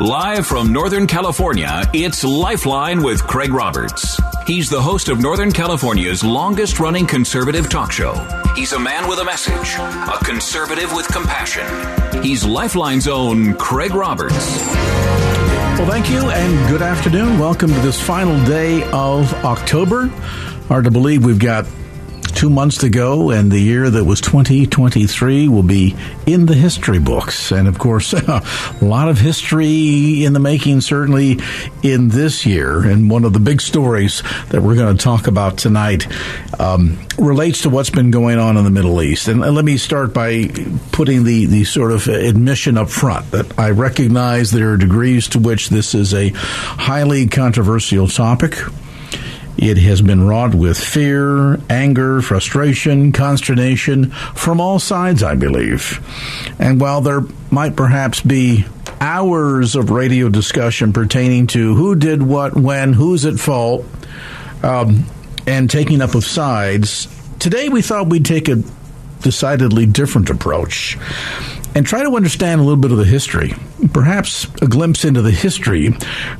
Live from Northern California, it's Lifeline with Craig Roberts. He's the host of Northern California's longest running conservative talk show. He's a man with a message, a conservative with compassion. He's Lifeline's own Craig Roberts. Well, thank you and good afternoon. Welcome to this final day of October. Hard to believe we've got two months to go, and the year that was 2023 will be in the history books. And of course, a lot of history in the making, certainly in this year. And one of the big stories that we're going to talk about tonight um, relates to what's been going on in the Middle East. And, let me start by putting the, the sort of admission up front that I recognize there are degrees to which this is a highly controversial topic. It has been wrought with fear, anger, frustration, consternation from all sides, I believe. And while there might perhaps be hours of radio discussion pertaining to who did what, when, who's at fault, um, and taking up of sides, today we thought we'd take a decidedly different approach and try to understand a little bit of the history. Perhaps a glimpse into the history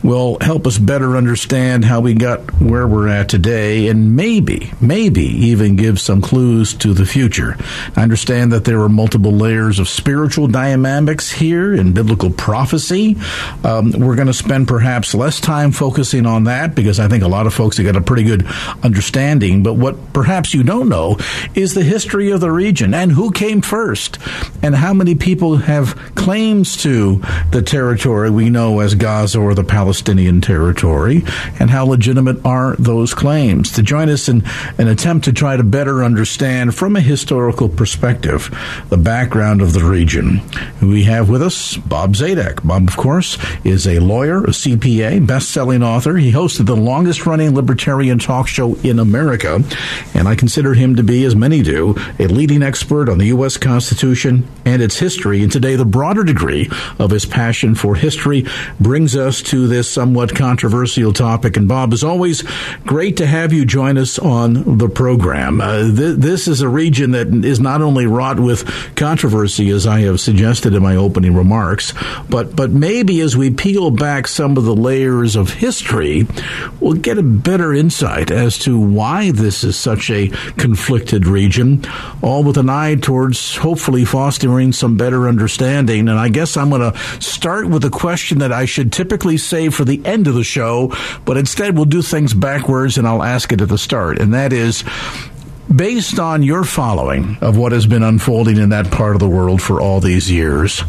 will help us better understand how we got where we're at today and maybe, maybe even give some clues to the future. I understand that there are multiple layers of spiritual dynamics here in biblical prophecy. Um, we're going to spend perhaps less time focusing on that because I think a lot of folks have got a pretty good understanding. But what perhaps you don't know is the history of the region and who came first and how many people have claims to the territory we know as Gaza or the Palestinian territory, and how legitimate are those claims. To join us in an attempt to try to better understand from a historical perspective the background of the region, we have with us Bob Zadek. Bob, of course, is a lawyer, a CPA, best-selling author. He hosted the longest-running libertarian talk show in America, and I consider him to be, as many do, a leading expert on the U.S. Constitution and its history history, and today the broader degree of his passion for history brings us to this somewhat controversial topic. And Bob, as always, great to have you join us on the program. Uh, th- this is a region that is not only wrought with controversy, as I have suggested in my opening remarks, but but maybe as we peel back some of the layers of history, we'll get a better insight as to why this is such a conflicted region, all with an eye towards hopefully fostering some better better understanding. And I guess I'm going to start with a question that I should typically save for the end of the show, but instead we'll do things backwards and I'll ask it at the start. And that is, based on your following of what has been unfolding in that part of the world for all these years,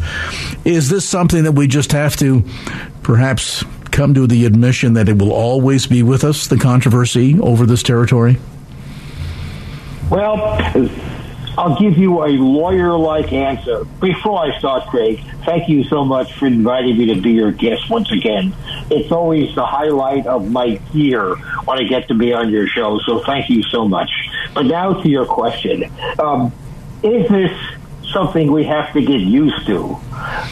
is this something that we just have to perhaps come to the admission that it will always be with us, the controversy over this territory? Well, I'll give you a lawyer like answer. Before I start, Craig, thank you so much for inviting me to be your guest once again. It's always the highlight of my year when I get to be on your show, so thank you so much. But now to your question um, Is this something we have to get used to?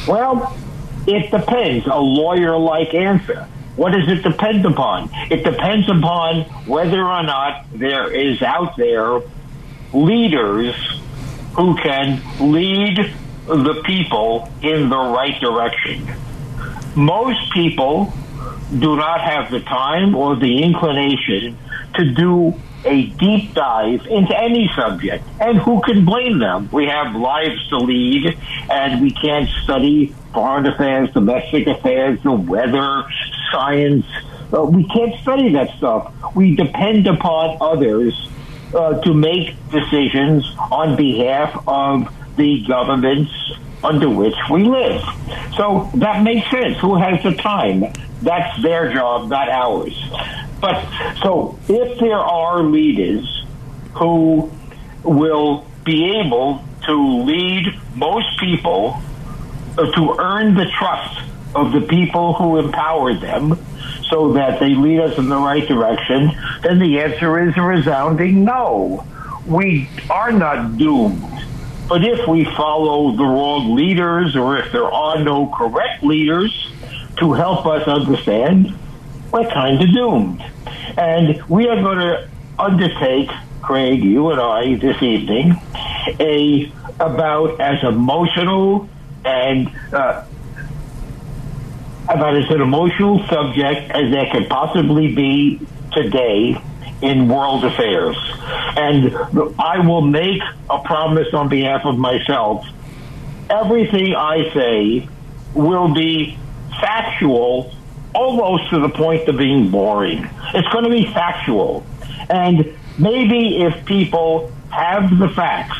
Well, it depends. A lawyer like answer. What does it depend upon? It depends upon whether or not there is out there leaders who can lead the people in the right direction. Most people do not have the time or the inclination to do a deep dive into any subject. And who can blame them? We have lives to lead, and we can't study foreign affairs, domestic affairs, the weather, science. Uh, we can't study that stuff. We depend upon others uh, to make decisions on behalf of the governments under which we live. So that makes sense. Who has the time? That's their job, not ours. But so if there are leaders who will be able to lead most people uh, to earn the trust of the people who empowered them so that they lead us in the right direction, then the answer is a resounding no. We are not doomed. But if we follow the wrong leaders or if there are no correct leaders to help us understand, we're kind of doomed. And we are going to undertake, Craig, you and I, this evening, a about as emotional and uh, about as an emotional subject as there could possibly be today in world affairs. And I will make a promise on behalf of myself. Everything I say will be factual almost to the point of being boring. It's going to be factual. And maybe if people have the facts,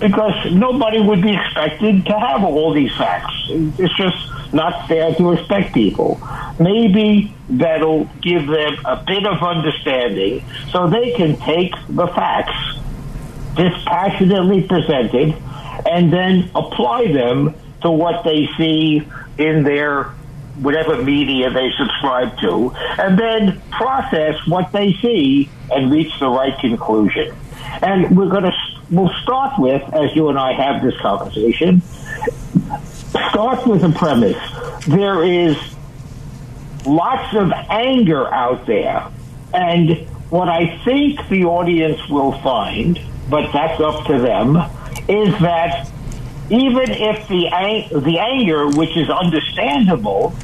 because nobody would be expected to have all these facts. It's just not fair to respect people. Maybe that'll give them a bit of understanding so they can take the facts dispassionately presented and then apply them to what they see in their whatever media they subscribe to, and then process what they see and reach the right conclusion. And we're going to we'll start with, as you and I have this conversation, start with a premise. There is lots of anger out there, and what I think the audience will find, but that's up to them, is that even if the ang- the anger, which is understandable,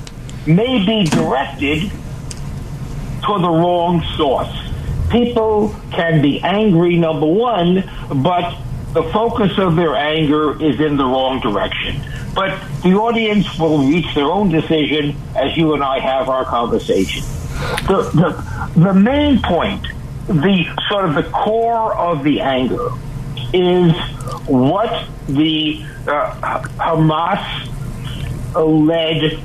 may be directed to the wrong source. People can be angry, number one, but the focus of their anger is in the wrong direction. But the audience will reach their own decision as you and I have our conversation. The, the, the main point, the sort of the core of the anger, is what the uh, Hamas led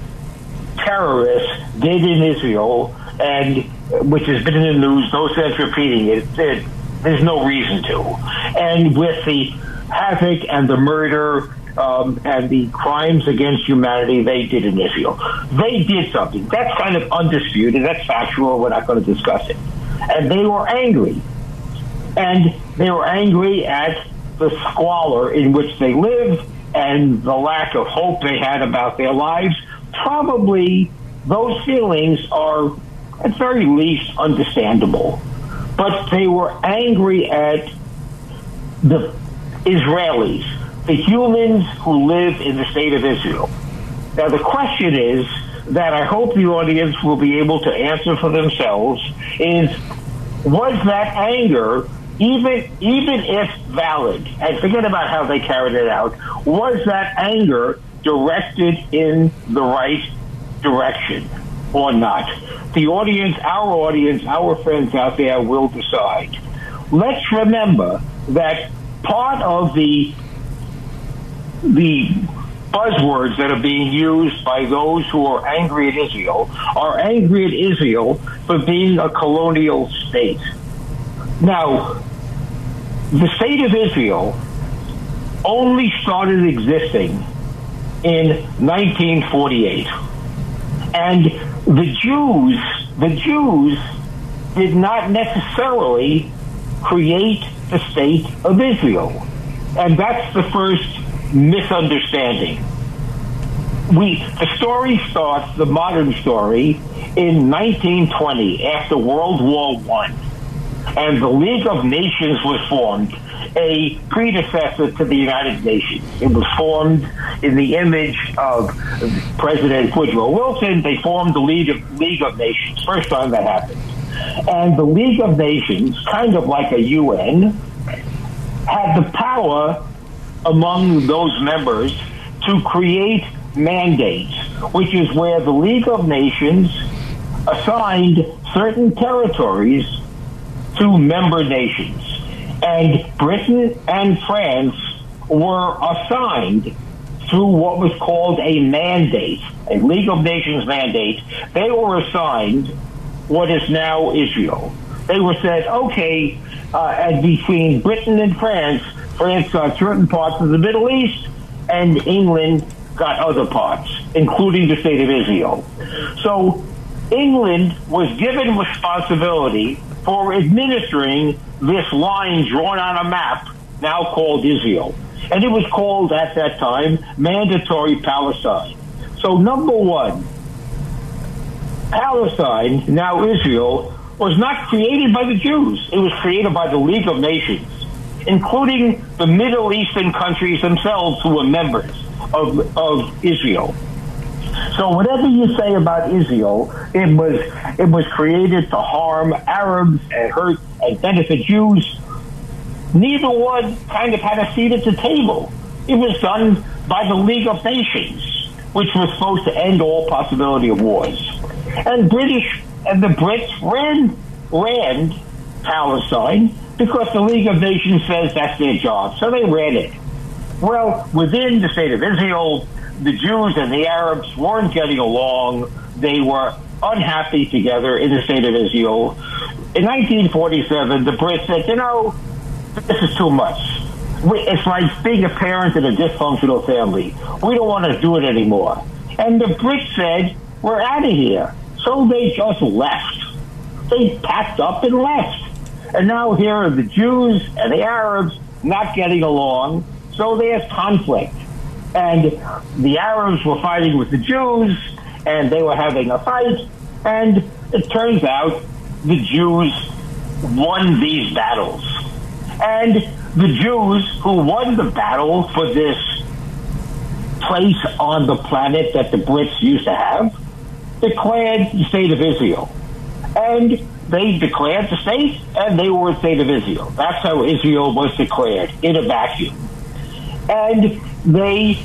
terrorists did in Israel, and which has been in the news, no sense repeating it. it there's no reason to. And with the havoc and the murder um, and the crimes against humanity they did in Israel, they did something. That's kind of undisputed. That's factual. We're not going to discuss it. And they were angry. And they were angry at the squalor in which they lived and the lack of hope they had about their lives probably those feelings are at very least understandable. But they were angry at the Israelis, the humans who live in the state of Israel. Now, the question is that I hope the audience will be able to answer for themselves is was that anger even even if valid and forget about how they carried it out was that anger directed in the right direction or not. The audience, our audience, our friends out there will decide. Let's remember that part of the the buzzwords that are being used by those who are angry at Israel are angry at Israel for being a colonial state. Now, the state of Israel only started existing in 1948. And the Jews, the Jews did not necessarily create the state of Israel. And that's the first misunderstanding. We, the story starts, the modern story, in 1920 after World War One, and the League of Nations was formed a predecessor to the United Nations. It was formed in the image of President Woodrow Wilson. They formed the League of, League of Nations. First time that happened. And the League of Nations, kind of like a UN, had the power among those members to create mandates, which is where the League of Nations assigned certain territories to member nations and Britain and France were assigned through what was called a mandate, a League of Nations mandate. They were assigned what is now Israel. They were said, okay, uh, and between Britain and France, France got certain parts of the Middle East, and England got other parts, including the state of Israel. So England was given responsibility for administering this line drawn on a map now called Israel. And it was called at that time Mandatory Palestine. So, number one, Palestine, now Israel, was not created by the Jews. It was created by the League of Nations, including the Middle Eastern countries themselves who were members of, of Israel. So whatever you say about Israel, it was it was created to harm Arabs and hurt and benefit Jews. Neither one kind of had a seat at the table. It was done by the League of Nations, which was supposed to end all possibility of wars. And British and the Brits ran ran Palestine because the League of Nations says that's their job. So they ran it. Well, within the state of Israel, the Jews and the Arabs weren't getting along. They were unhappy together in the state of Israel. In 1947, the Brits said, you know, this is too much. It's like being a parent in a dysfunctional family. We don't want to do it anymore. And the Brits said, we're out of here. So they just left. They packed up and left. And now here are the Jews and the Arabs not getting along. So there's conflict and the Arabs were fighting with the Jews, and they were having a fight, and it turns out the Jews won these battles. And the Jews who won the battle for this place on the planet that the Brits used to have declared the state of Israel. And they declared the state, and they were a state of Israel. That's how Israel was declared in a vacuum. And they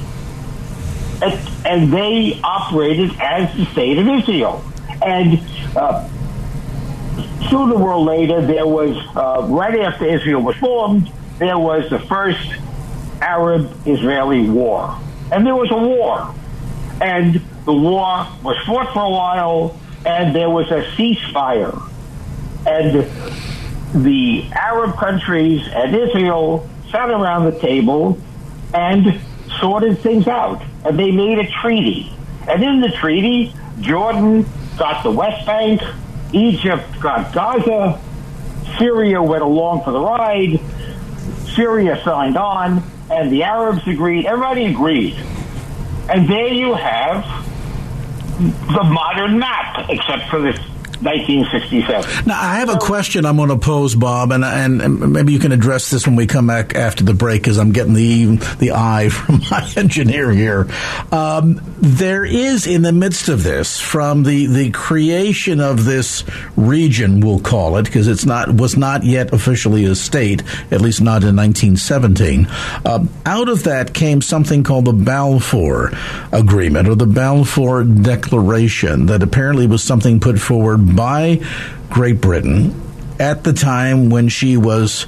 and they operated as the state of Israel. And uh, sooner or later, there was uh, right after Israel was formed, there was the first Arab-Israeli war, and there was a war, and the war was fought for a while, and there was a ceasefire, and the Arab countries and Israel sat around the table and sorted things out, and they made a treaty. And in the treaty, Jordan got the West Bank, Egypt got Gaza, Syria went along for the ride, Syria signed on, and the Arabs agreed. Everybody agreed. And there you have the modern map, except for this 1967. Now, I have a question I'm going to pose, Bob, and, and maybe you can address this when we come back after the break, because I'm getting the the eye from my engineer here. Um, there is, in the midst of this, from the, the creation of this region, we'll call it, because it's not was not yet officially a state, at least not in 1917. Uh, out of that came something called the Balfour Agreement or the Balfour Declaration, that apparently was something put forward by Great Britain at the time when she was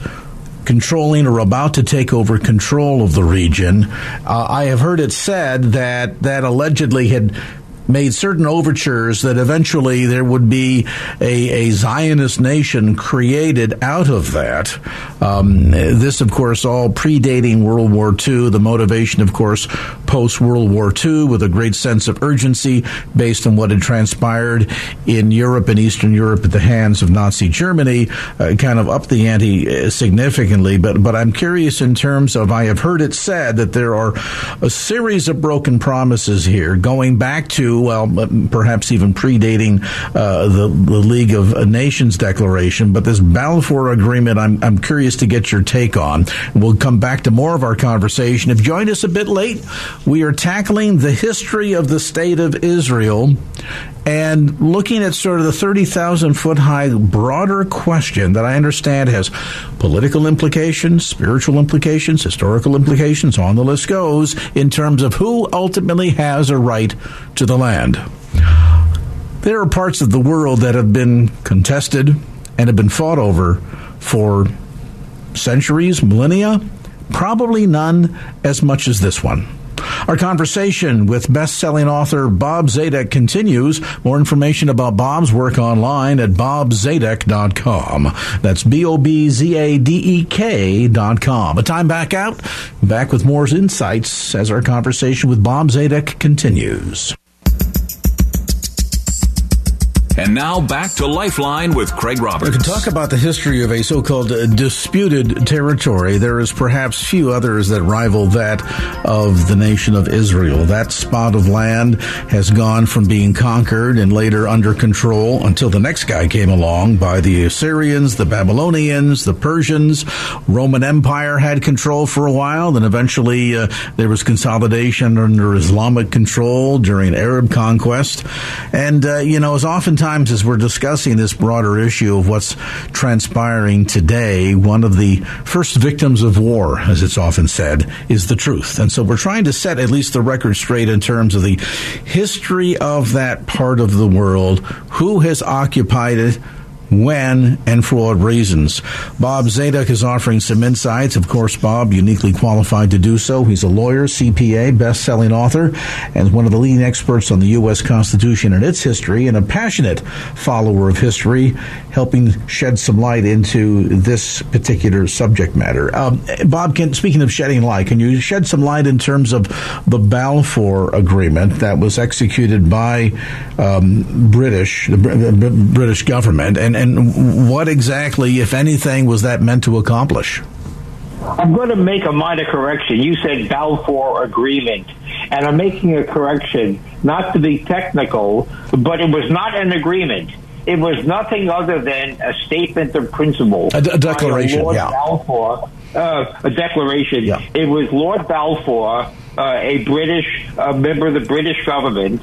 controlling or about to take over control of the region. Uh, I have heard it said that that allegedly had made certain overtures that eventually there would be a, a Zionist nation created out of that. Um, this, of course, all predating World War II. The motivation, of course, post World War II, with a great sense of urgency based on what had transpired in Europe and Eastern Europe at the hands of Nazi Germany, uh, kind of upped the ante uh, significantly. But but I'm curious in terms of I have heard it said that there are a series of broken promises here going back to well, perhaps even predating uh, the, the League of Nations declaration. But this Balfour Agreement, I'm, I'm curious to get your take on. We'll come back to more of our conversation. If you joined us a bit late, we are tackling the history of the state of Israel and looking at sort of the 30,000 foot high broader question that I understand has political implications, spiritual implications, historical implications, on the list goes, in terms of who ultimately has a right to the land. There are parts of the world that have been contested and have been fought over for centuries, millennia, probably none as much as this one. Our conversation with best-selling author Bob Zadek continues. More information about Bob's work online at bobzadek.com. That's B-O-B-Z-A-D-E-K dot com. A time back out. Back with more insights as our conversation with Bob Zadek continues. And now back to Lifeline with Craig Roberts. We can talk about the history of a so-called disputed territory. There is perhaps few others that rival that of the nation of Israel. That spot of land has gone from being conquered and later under control until the next guy came along by the Assyrians, the Babylonians, the Persians. Roman Empire had control for a while, then eventually uh, there was consolidation under Islamic control during Arab conquest. And, uh, you know, as oftentimes times as we're discussing this broader issue of what's transpiring today, one of the first victims of war, as it's often said, is the truth. And so we're trying to set at least the record straight in terms of the history of that part of the world, who has occupied it, when, and for what reasons. Bob Zadek is offering some insights. Of course, Bob, uniquely qualified to do so. He's a lawyer, CPA, best-selling author, and one of the leading experts on the U.S. Constitution and its history, and a passionate follower of history, helping shed some light into this particular subject matter. Um, Bob, can, speaking of shedding light, can you shed some light in terms of the Balfour Agreement that was executed by um, British, the British government, and and what exactly, if anything, was that meant to accomplish? I'm going to make a minor correction. You said Balfour Agreement, and I'm making a correction, not to be technical, but it was not an agreement. It was nothing other than a statement of principle. A, d- a declaration, Lord yeah. Balfour, uh, a declaration. Yeah. It was Lord Balfour, uh, a British uh, member of the British government,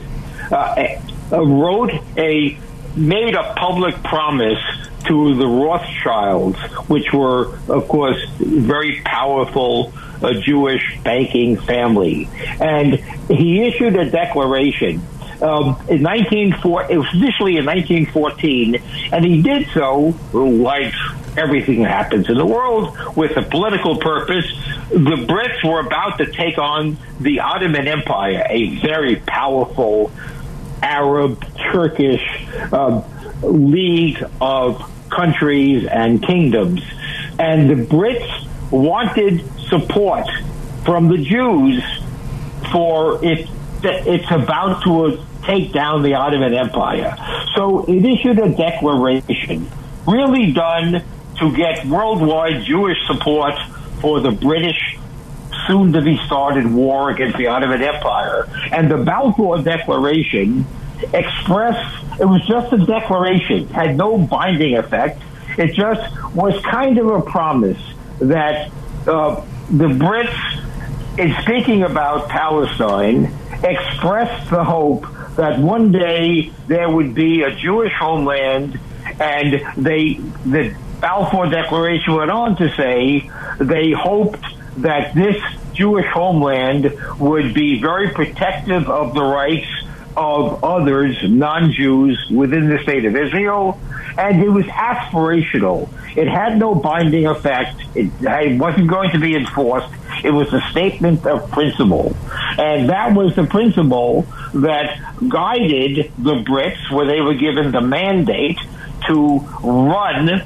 uh, wrote a made a public promise to the Rothschilds, which were, of course, very powerful uh, Jewish banking family. And he issued a declaration um, in 1904, it was initially in 1914, and he did so like everything that happens in the world with a political purpose. The Brits were about to take on the Ottoman Empire, a very powerful Arab, Turkish uh, league of countries and kingdoms. And the Brits wanted support from the Jews for it. It's about to take down the Ottoman Empire. So it issued a declaration, really done to get worldwide Jewish support for the British soon to be started war against the Ottoman Empire. And the Balfour Declaration expressed, it was just a declaration, had no binding effect. It just was kind of a promise that uh, the Brits, in speaking about Palestine, expressed the hope that one day there would be a Jewish homeland and they, the Balfour Declaration went on to say they hoped that this Jewish homeland would be very protective of the rights of others, non-Jews, within the state of Israel, and it was aspirational. It had no binding effect. It, it wasn't going to be enforced. It was a statement of principle. And that was the principle that guided the Brits, where they were given the mandate to run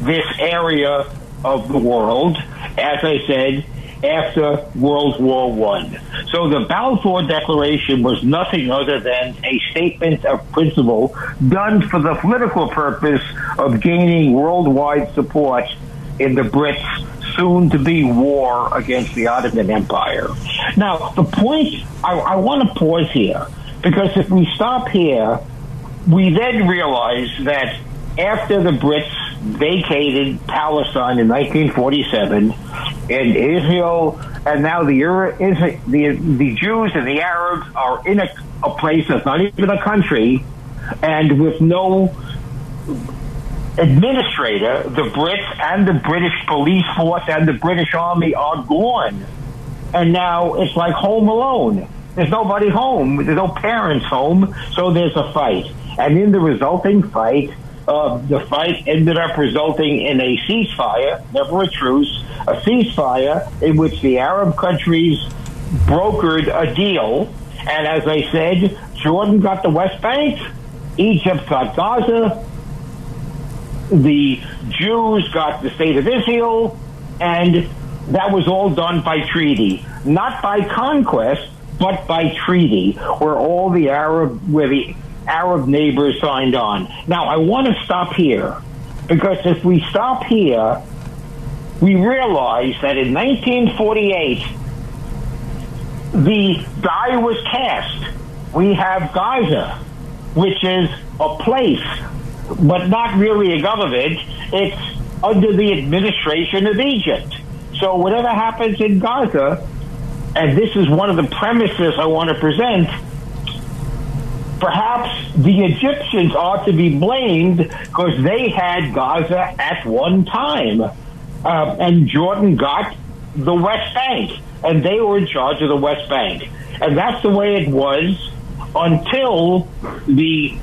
this area of the world, as I said, after World War One. So the Balfour Declaration was nothing other than a statement of principle done for the political purpose of gaining worldwide support in the Brits' soon to be war against the Ottoman Empire. Now, the point I, I want to pause here because if we stop here, we then realize that after the Brits vacated Palestine in 1947, and Israel, and now the Euro, the the Jews and the Arabs are in a, a place that's not even a country, and with no administrator, the Brits and the British police force and the British army are gone, and now it's like home alone. There's nobody home. There's no parents home, so there's a fight, and in the resulting fight uh, the fight ended up resulting in a ceasefire, never a truce, a ceasefire in which the Arab countries brokered a deal. And as I said, Jordan got the West Bank, Egypt got Gaza, the Jews got the state of Israel, and that was all done by treaty, not by conquest, but by treaty, where all the Arab, where the Arab neighbors signed on. Now, I want to stop here because if we stop here, we realize that in 1948, the die was cast. We have Gaza, which is a place, but not really a government. It's under the administration of Egypt. So whatever happens in Gaza, and this is one of the premises I want to present, perhaps the Egyptians ought to be blamed because they had Gaza at one time. Uh, and Jordan got the West Bank, and they were in charge of the West Bank. And that's the way it was until the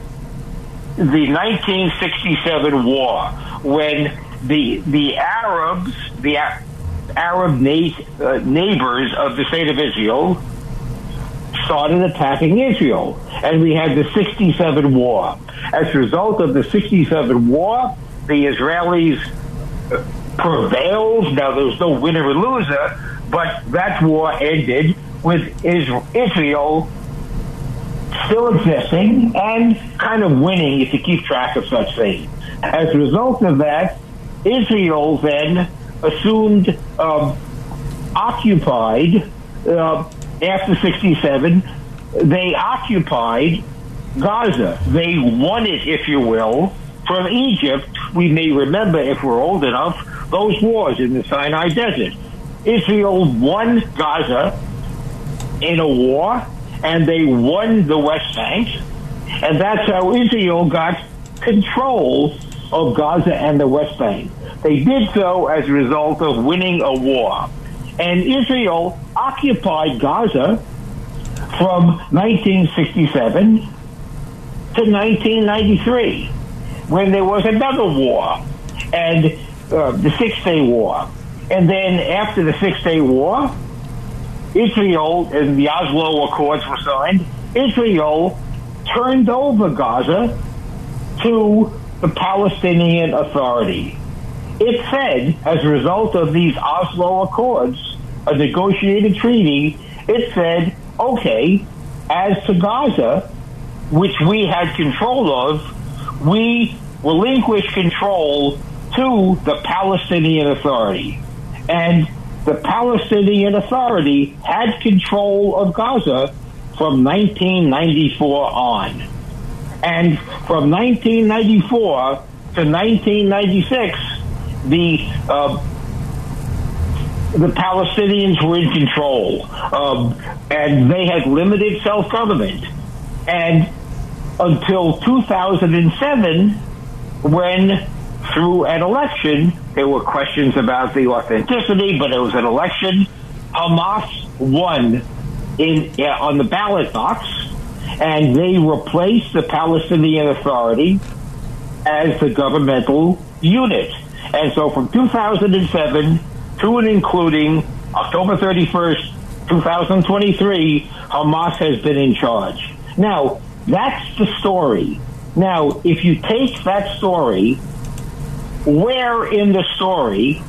the 1967 war, when the the Arabs, the Arab na- uh, neighbors of the state of Israel, started attacking Israel, and we had the 67 war. As a result of the 67 war, the Israelis prevailed. Now, there was no winner or loser, but that war ended with Israel still existing and kind of winning if you keep track of such things. As a result of that, Israel then assumed um, occupied uh, after 67, they occupied Gaza. They won it, if you will, from Egypt. We may remember, if we're old enough, those wars in the Sinai Desert. Israel won Gaza in a war, and they won the West Bank, and that's how Israel got control of Gaza and the West Bank. They did so as a result of winning a war. And Israel occupied Gaza from 1967 to 1993 when there was another war and uh, the Six Day War. And then after the Six Day War, Israel and the Oslo Accords were signed. Israel turned over Gaza to the Palestinian Authority. It said, as a result of these Oslo Accords, a negotiated treaty, it said, okay, as to Gaza, which we had control of, we relinquish control to the Palestinian Authority. And the Palestinian Authority had control of Gaza from 1994 on. And from 1994 to 1996, the uh, the Palestinians were in control, um, and they had limited self government. And until 2007, when through an election, there were questions about the authenticity, but it was an election. Hamas won in on the ballot box, and they replaced the Palestinian Authority as the governmental unit. And so from 2007 to and including October 31st, 2023, Hamas has been in charge. Now, that's the story. Now, if you take that story, where in the story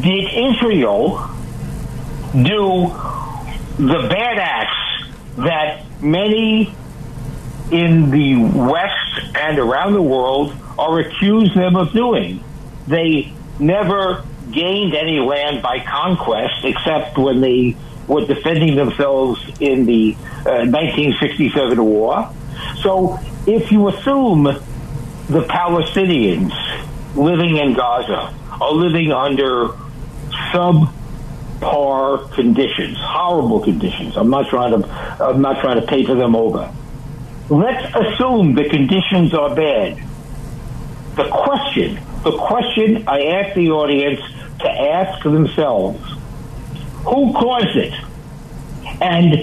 did Israel do the bad acts that many in the West and around the world are accused them of doing? They never gained any land by conquest except when they were defending themselves in the uh, 1967 war. So if you assume the Palestinians living in Gaza are living under subpar conditions, horrible conditions. I'm not trying to I'm not trying to paper them over. Let's assume the conditions are bad. The question the question I ask the audience to ask themselves who caused it? And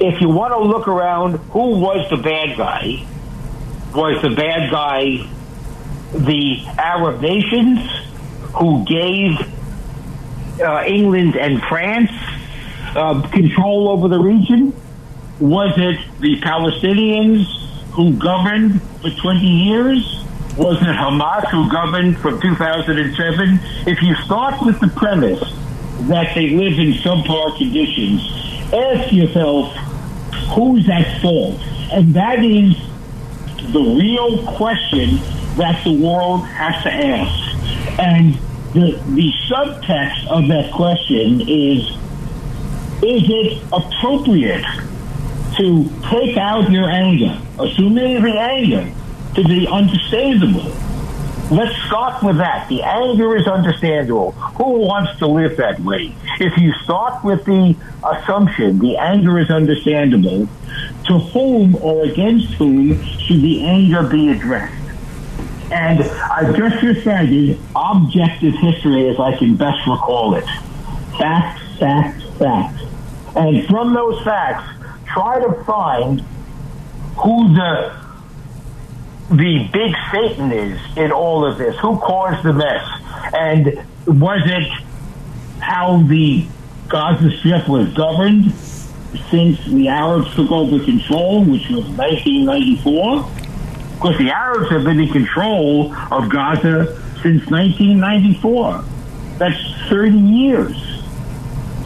if you want to look around, who was the bad guy? Was the bad guy the Arab nations who gave uh, England and France uh, control over the region? Was it the Palestinians who governed for 20 years? Was it Hamas who governed from 2007? If you start with the premise that they live in subpar conditions, ask yourself, who's at fault? And that is the real question that the world has to ask. And the, the subtext of that question is, is it appropriate to take out your anger, assuming the anger to be understandable? Let's start with that. The anger is understandable. Who wants to live that way? If you start with the assumption the anger is understandable, to whom or against whom should the anger be addressed? And I've just recited objective history as I can best recall it. Facts, facts, facts. And from those facts, try to find who the the big Satan is in all of this. Who caused the mess? And was it how the Gaza Strip was governed since the Arabs took over control, which was 1994? Of course, the Arabs have been in control of Gaza since 1994. That's 30 years.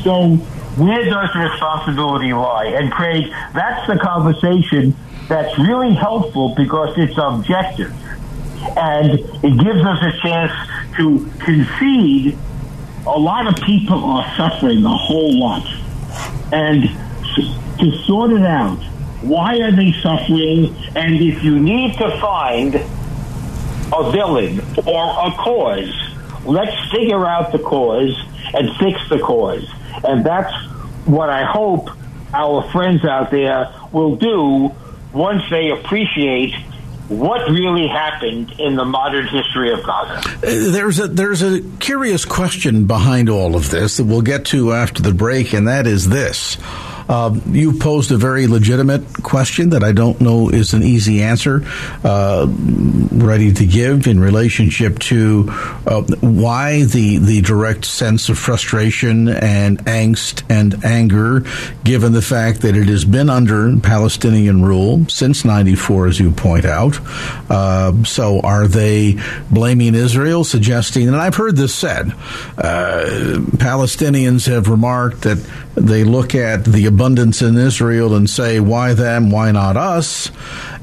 So where does responsibility lie? And Craig, that's the conversation that's really helpful because it's objective. And it gives us a chance to concede a lot of people are suffering a whole lot. And to sort it out, why are they suffering? And if you need to find a villain or a cause, let's figure out the cause and fix the cause. And that's what I hope our friends out there will do once they appreciate what really happened in the modern history of Gaza. Uh, there's a there's a curious question behind all of this that we'll get to after the break, and that is this. Uh, you posed a very legitimate question that I don't know is an easy answer, uh, ready to give in relationship to uh, why the the direct sense of frustration and angst and anger, given the fact that it has been under Palestinian rule since '94, as you point out. Uh, so, are they blaming Israel, suggesting? And I've heard this said. Uh, Palestinians have remarked that they look at the abundance in Israel and say, why them, why not us?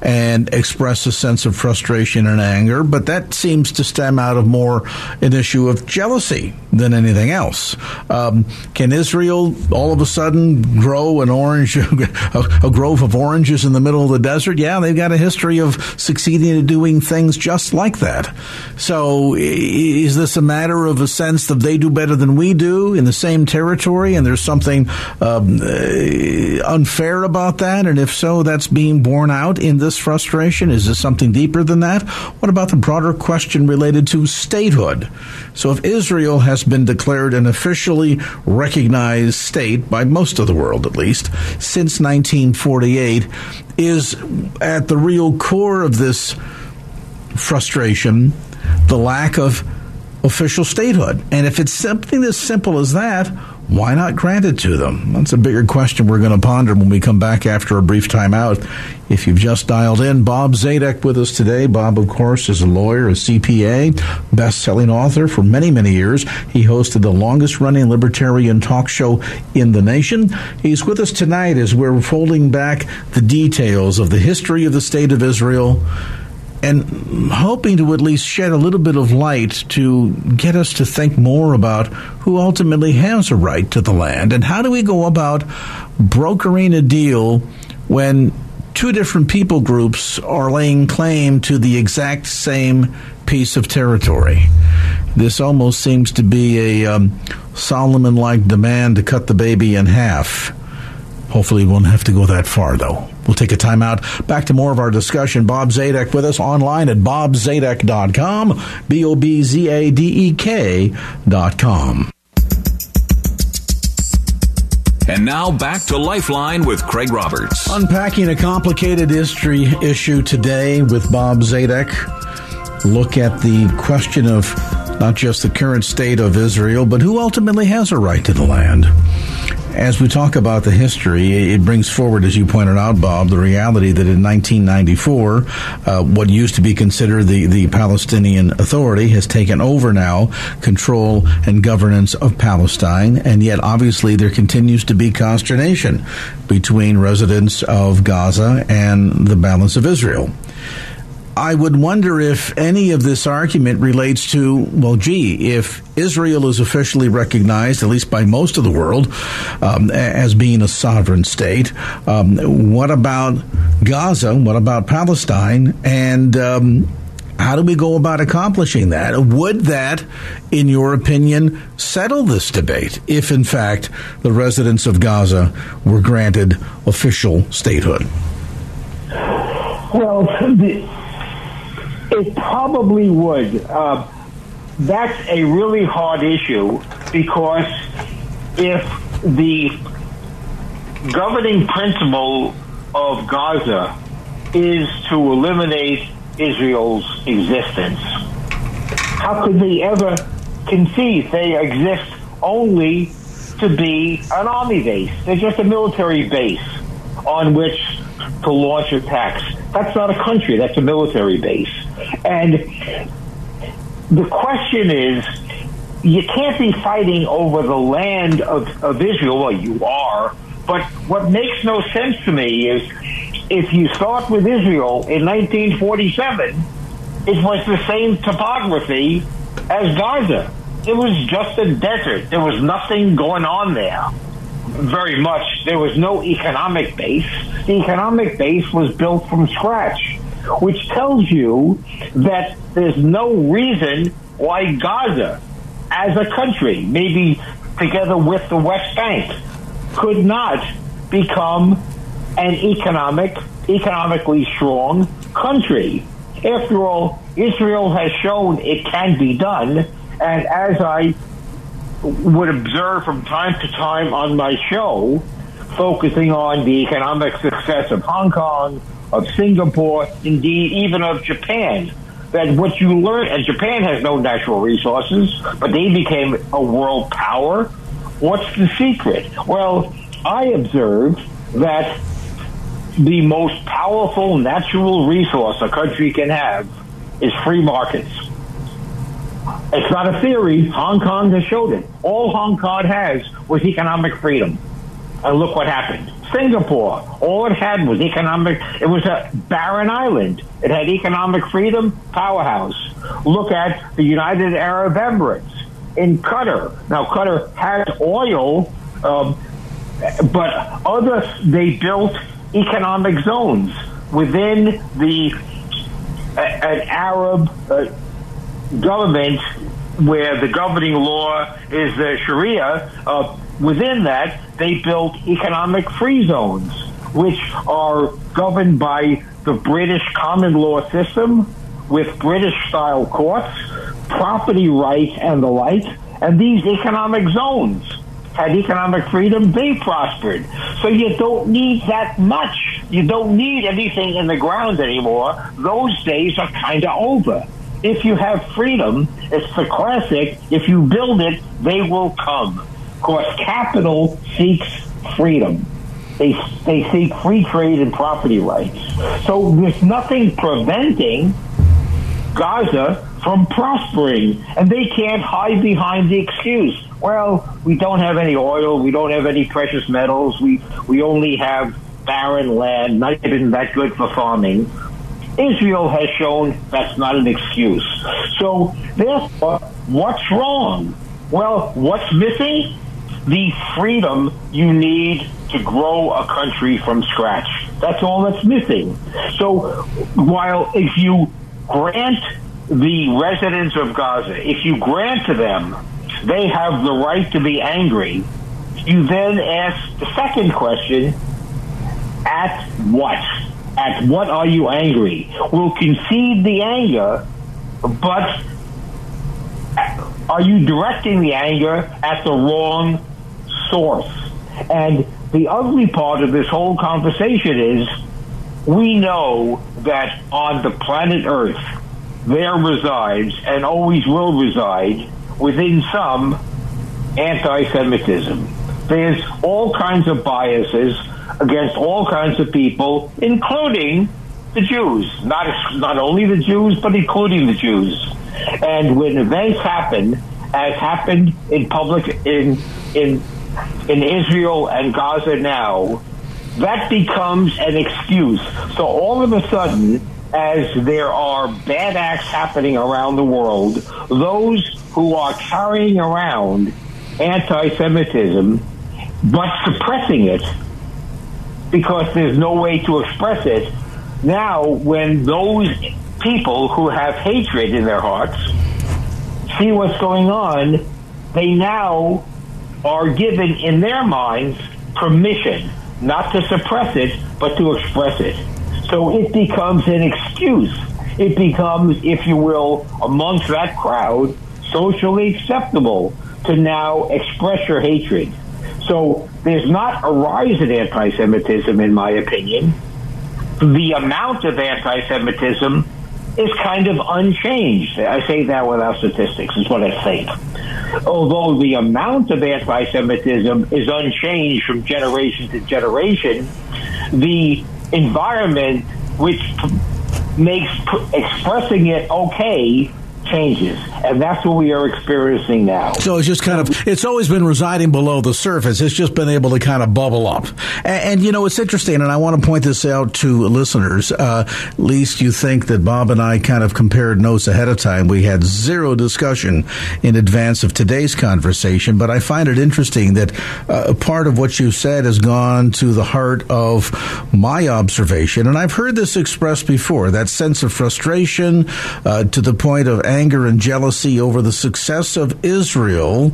And express a sense of frustration and anger, but that seems to stem out of more an issue of jealousy than anything else. Um, can Israel all of a sudden grow an orange, a, a grove of oranges in the middle of the desert? Yeah, they've got a history of succeeding at doing things just like that. So is this a matter of a sense that they do better than we do in the same territory and there's something um, uh, unfair about that? And if so, that's being borne out in this frustration? Is this something deeper than that? What about the broader question related to statehood? So if Israel has been declared an officially recognized state by most of the world, at least, since 1948, is at the real core of this frustration the lack of official statehood. And if it's something as simple as that, why not grant it to them? That's a bigger question we're going to ponder when we come back after a brief timeout. If you've just dialed in, Bob Zadek with us today. Bob, of course, is a lawyer, a CPA, best-selling author for many, many years. He hosted the longest-running libertarian talk show in the nation. He's with us tonight as we're folding back the details of the history of the state of Israel and hoping to at least shed a little bit of light to get us to think more about who ultimately has a right to the land and how do we go about brokering a deal when two different people groups are laying claim to the exact same piece of territory. This almost seems to be a um, Solomon like demand to cut the baby in half. Hopefully, we won't have to go that far, though. We'll take a time out. Back to more of our discussion. Bob Zadek with us online at bobzadek.com, B O B Z A D E K.com. And now back to Lifeline with Craig Roberts. Unpacking a complicated history issue today with Bob Zadek. Look at the question of not just the current state of Israel, but who ultimately has a right to the land. As we talk about the history, it brings forward, as you pointed out, Bob, the reality that in 1994, uh, what used to be considered the, the Palestinian Authority has taken over now control and governance of Palestine, and yet obviously there continues to be consternation between residents of Gaza and the balance of Israel. I would wonder if any of this argument relates to, well, gee, if Israel is officially recognized, at least by most of the world, um, as being a sovereign state, um, what about Gaza? What about Palestine? And um, how do we go about accomplishing that? Would that, in your opinion, settle this debate if, in fact, the residents of Gaza were granted official statehood? Well, the, it probably would. Uh, that's a really hard issue because if the governing principle of Gaza is to eliminate Israel's existence, how could they ever conceive they exist only to be an army base? They're just a military base on which to launch attacks. That's not a country, that's a military base. And the question is, you can't be fighting over the land of, of Israel. Well, you are. But what makes no sense to me is if you start with Israel in 1947, it was the same topography as Gaza. It was just a desert. There was nothing going on there very much. There was no economic base. The economic base was built from scratch, which tells you that there's no reason why Gaza, as a country, maybe together with the West Bank, could not become an economic, economically strong country. After all, Israel has shown it can be done, and as I would observe from time to time on my show, focusing on the economic success of Hong Kong, of Singapore, indeed even of Japan. That what you learn, and Japan has no natural resources, but they became a world power. What's the secret? Well, I observed that the most powerful natural resource a country can have is free markets. It's not a theory. Hong Kong has showed it. All Hong Kong has was economic freedom. And look what happened. Singapore, all it had was economic, it was a barren island. It had economic freedom, powerhouse. Look at the United Arab Emirates in Qatar. Now, Qatar has oil, um, but other, they built economic zones within the, an Arab uh, government where the governing law is the Sharia, uh, within that, they built economic free zones, which are governed by the British common law system with British style courts, property rights, and the like. And these economic zones had economic freedom, they prospered. So you don't need that much. You don't need anything in the ground anymore. Those days are kind of over if you have freedom, it's the classic, if you build it, they will come. Of course, capital seeks freedom. They, they seek free trade and property rights. So there's nothing preventing Gaza from prospering, and they can't hide behind the excuse. Well, we don't have any oil, we don't have any precious metals, we, we only have barren land, not even that good for farming. Israel has shown that's not an excuse. So, therefore, what's wrong? Well, what's missing? The freedom you need to grow a country from scratch. That's all that's missing. So, while if you grant the residents of Gaza, if you grant to them they have the right to be angry, you then ask the second question at what? At what are you angry? We'll concede the anger, but are you directing the anger at the wrong source? And the ugly part of this whole conversation is we know that on the planet Earth, there resides and always will reside within some anti-Semitism. There's all kinds of biases against all kinds of people, including the Jews. Not not only the Jews, but including the Jews. And when events happen, as happened in public in in in Israel and Gaza now, that becomes an excuse. So all of a sudden, as there are bad acts happening around the world, those who are carrying around anti-Semitism but suppressing it because there's no way to express it. Now, when those people who have hatred in their hearts see what's going on, they now are given in their minds permission not to suppress it, but to express it. So it becomes an excuse. It becomes, if you will, amongst that crowd, socially acceptable to now express your hatred. So there's not a rise in anti Semitism, in my opinion. The amount of anti Semitism is kind of unchanged. I say that without statistics, is what I think. Although the amount of anti Semitism is unchanged from generation to generation, the environment which makes expressing it okay changes. And that's what we are experiencing now. So it's just kind of, it's always been residing below the surface. It's just been able to kind of bubble up. And, and you know, it's interesting, and I want to point this out to listeners. Uh, least you think that Bob and I kind of compared notes ahead of time. We had zero discussion in advance of today's conversation, but I find it interesting that uh, part of what you said has gone to the heart of my observation. And I've heard this expressed before that sense of frustration uh, to the point of anger and jealousy over the success of Israel,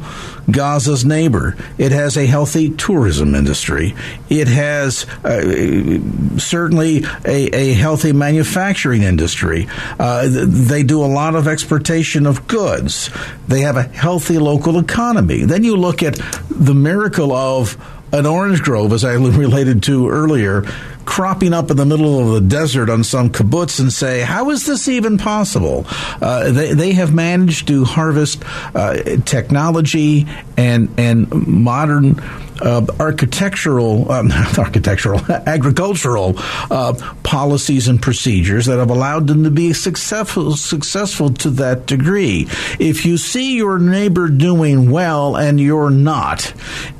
Gaza's neighbor. It has a healthy tourism industry. It has uh, certainly a, a, healthy manufacturing industry. Uh, they do a lot of exportation of goods. They have a healthy local economy. Then you look at the miracle of an orange grove, as I related to earlier, cropping up in the middle of the desert on some kibbutz and say, how is this even possible? Uh, they, they have managed to harvest uh, technology and, and modern uh, architectural, um, architectural, agricultural uh, policies and procedures that have allowed them to be successful, successful to that degree. If you see your neighbor doing well and you're not,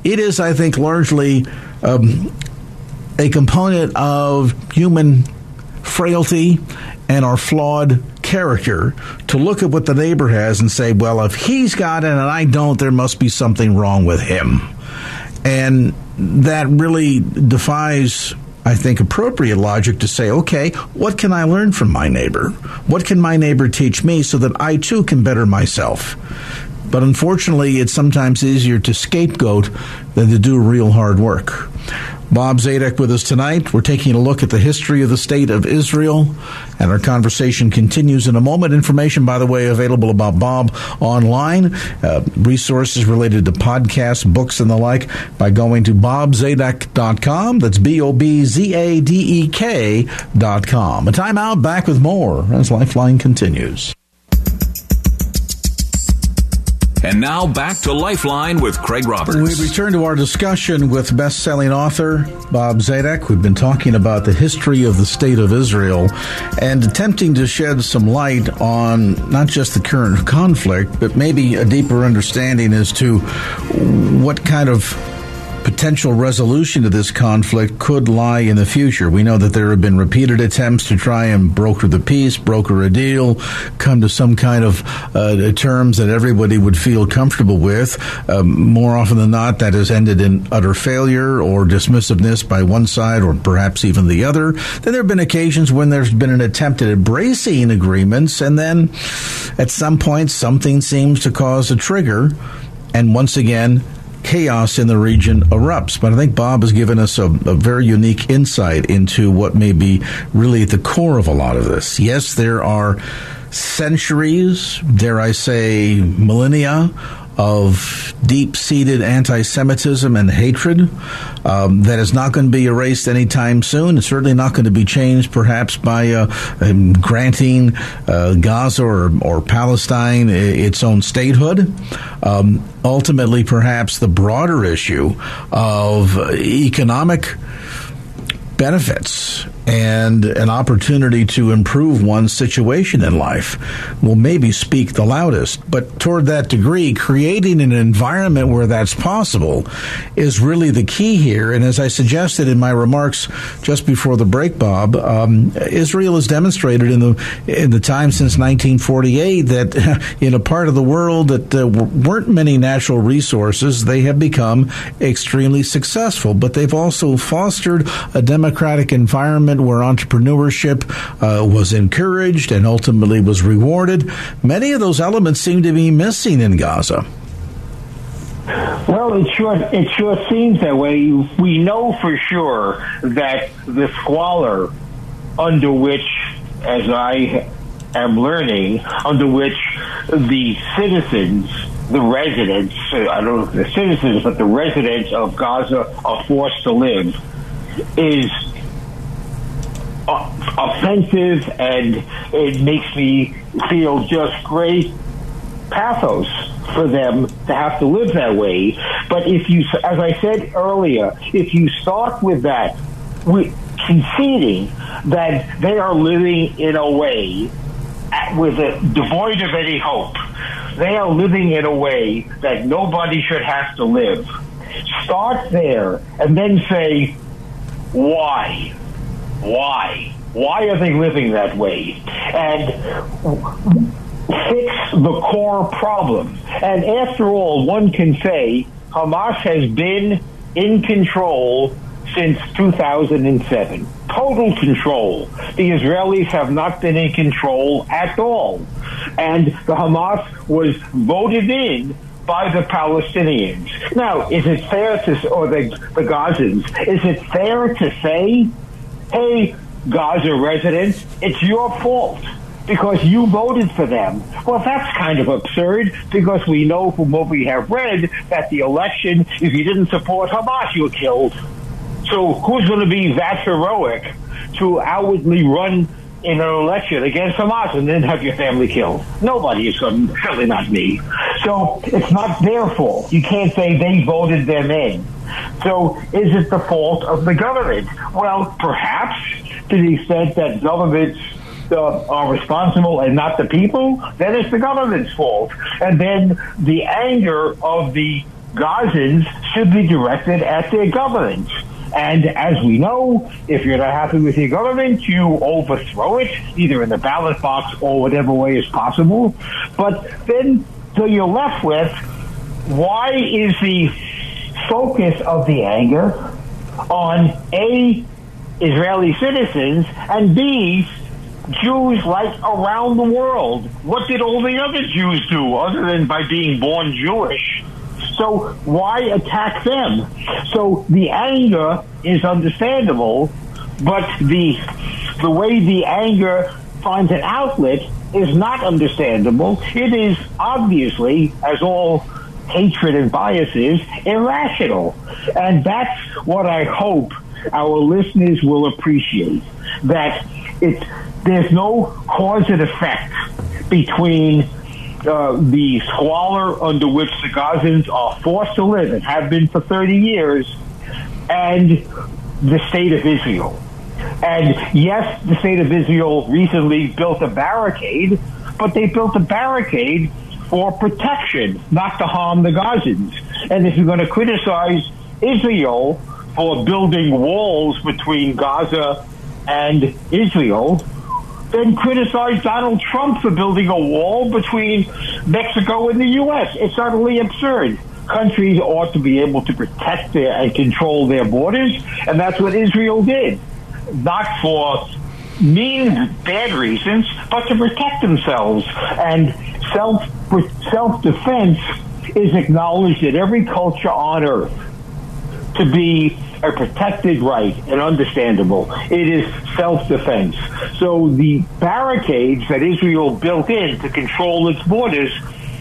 it is, I think, largely um, a component of human frailty and our flawed character to look at what the neighbor has and say, well, if he's got it and I don't, there must be something wrong with him. And that really defies, I think, appropriate logic to say, okay, what can I learn from my neighbor? What can my neighbor teach me so that I too can better myself? But unfortunately, it's sometimes easier to scapegoat than to do real hard work. Bob Zadek with us tonight. We're taking a look at the history of the state of Israel, and our conversation continues in a moment. Information, by the way, available about Bob online, uh, resources related to podcasts, books, and the like by going to bobzadek.com. That's B O B Z A D E K.com. A timeout, back with more as Lifeline continues. And now back to Lifeline with Craig Roberts. We return to our discussion with best-selling author Bob Zadek. We've been talking about the history of the state of Israel and attempting to shed some light on not just the current conflict, but maybe a deeper understanding as to what kind of potential resolution to this conflict could lie in the future. We know that there have been repeated attempts to try and broker the peace, broker a deal, come to some kind of uh, terms that everybody would feel comfortable with. Um, more often than not, that has ended in utter failure or dismissiveness by one side or perhaps even the other. Then there have been occasions when there's been an attempt at embracing agreements, and then at some point something seems to cause a trigger. And once again, chaos in the region erupts. But I think Bob has given us a, a, very unique insight into what may be really at the core of a lot of this. Yes, there are centuries, dare I say, millennia of deep seated anti Semitism and hatred um, that is not going to be erased anytime soon. It's certainly not going to be changed, perhaps, by uh, um, granting uh, Gaza or, or, Palestine its own statehood. Um, ultimately, perhaps the broader issue of economic benefits and an opportunity to improve one's situation in life will maybe speak the loudest. But toward that degree, creating an environment where that's possible is really the key here. And as I suggested in my remarks just before the break, Bob, um, Israel has demonstrated in the in the time since 1948 that in a part of the world that there weren't many natural resources, they have become extremely successful. But they've also fostered a democratic environment environment where entrepreneurship uh, was encouraged and ultimately was rewarded. Many of those elements seem to be missing in Gaza. Well, it sure it sure seems that way. We know for sure that the squalor under which, as I am learning, under which the citizens, the residents, I don't know if the citizens, but the residents of Gaza are forced to live, is offensive and it makes me feel just great pathos for them to have to live that way. But if you, as I said earlier, if you start with that, with conceding that they are living in a way with a devoid of any hope, they are living in a way that nobody should have to live. Start there and then say, why? Why? Why are they living that way? And fix the core problem. And after all, one can say Hamas has been in control since 2007. Total control. The Israelis have not been in control at all. And the Hamas was voted in by the Palestinians. Now, is it fair to, or the, the Gazans, is it fair to say hey, Gaza residents, it's your fault because you voted for them. Well, that's kind of absurd because we know from what we have read that the election, if you didn't support Hamas, you were killed. So who's going to be that heroic to outwardly run in an election against Hamas and then have your family killed? Nobody is going to, certainly not me. So it's not their fault. You can't say they voted them in. So is it the fault of the government? Well, perhaps to the extent that governments uh, are responsible and not the people, then it's the government's fault. And then the anger of the Gazans should be directed at their government. And as we know, if you're not happy with your government, you overthrow it, either in the ballot box or whatever way is possible. But then, so you're left with why is the focus of the anger on A, Israeli citizens, and B, Jews like around the world. What did all the other Jews do other than by being born Jewish? So why attack them? So the anger is understandable, but the the way the anger finds an outlet is not understandable. It is obviously, as all hatred and biases irrational. And that's what I hope our listeners will appreciate. That it's, there's no cause and effect between uh, the squalor under which the Gazans are forced to live and have been for 30 years and the state of Israel. And yes, the state of Israel recently built a barricade, but they built a barricade for protection, not to harm the Gazans. And if you're going to criticize Israel for building walls between Gaza and Israel, then criticize Donald Trump for building a wall between Mexico and the U.S. It's utterly absurd. Countries ought to be able to protect their and control their borders, and that's what Israel did. Not for mean bad reasons, but to protect themselves. And self self defense is acknowledged in every culture on earth to be a protected right and understandable. It is self defense. So the barricades that Israel built in to control its borders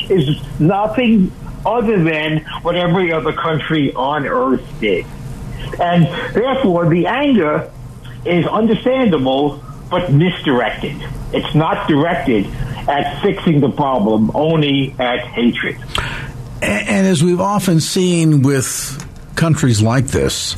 is nothing other than what every other country on earth did. And therefore, the anger is understandable but misdirected. It's not directed at fixing the problem, only at hatred. And, and as we've often seen with countries like this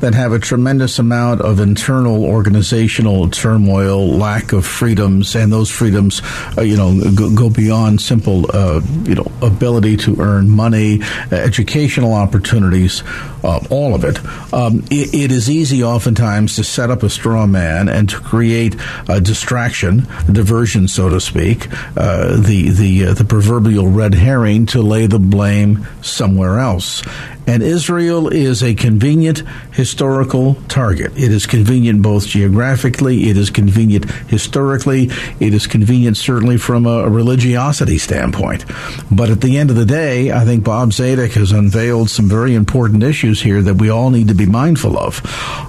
that have a tremendous amount of internal organizational turmoil, lack of freedoms, and those freedoms, uh, you know, go, go beyond simple, uh, you know, ability to earn money, uh, educational opportunities, uh, all of it. Um, it. It is easy oftentimes to set up a straw man and to create a distraction, a diversion, so to speak, uh, the the uh, the proverbial red herring to lay the blame somewhere else. And Israel is a convenient historical target. It is convenient both geographically, it is convenient historically, it is convenient certainly from a religiosity standpoint. But at the end of the day, I think Bob Zadek has unveiled some very important issues here that we all need to be mindful of.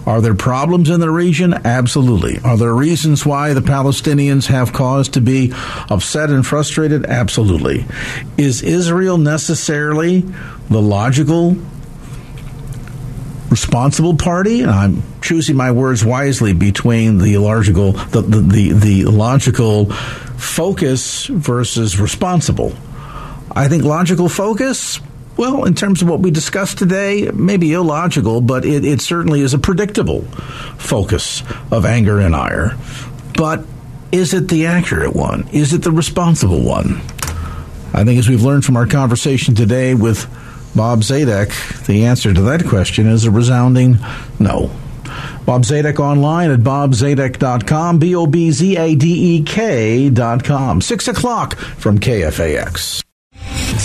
Are there problems in the region? Absolutely. Are there reasons why the Palestinians have cause to be upset and frustrated? Absolutely. Is Israel necessarily the logical responsible party, and I'm choosing my words wisely between the logical the, the, the, the logical focus versus responsible. I think logical focus, well, in terms of what we discussed today, maybe illogical, but it, it certainly is a predictable focus of anger and ire. But is it the accurate one? Is it the responsible one? I think as we've learned from our conversation today with Bob Zadek, the answer to that question is a resounding no. Bob Zadek online at bobzadek.com, B O B Z A D E K.com. Six o'clock from KFAX.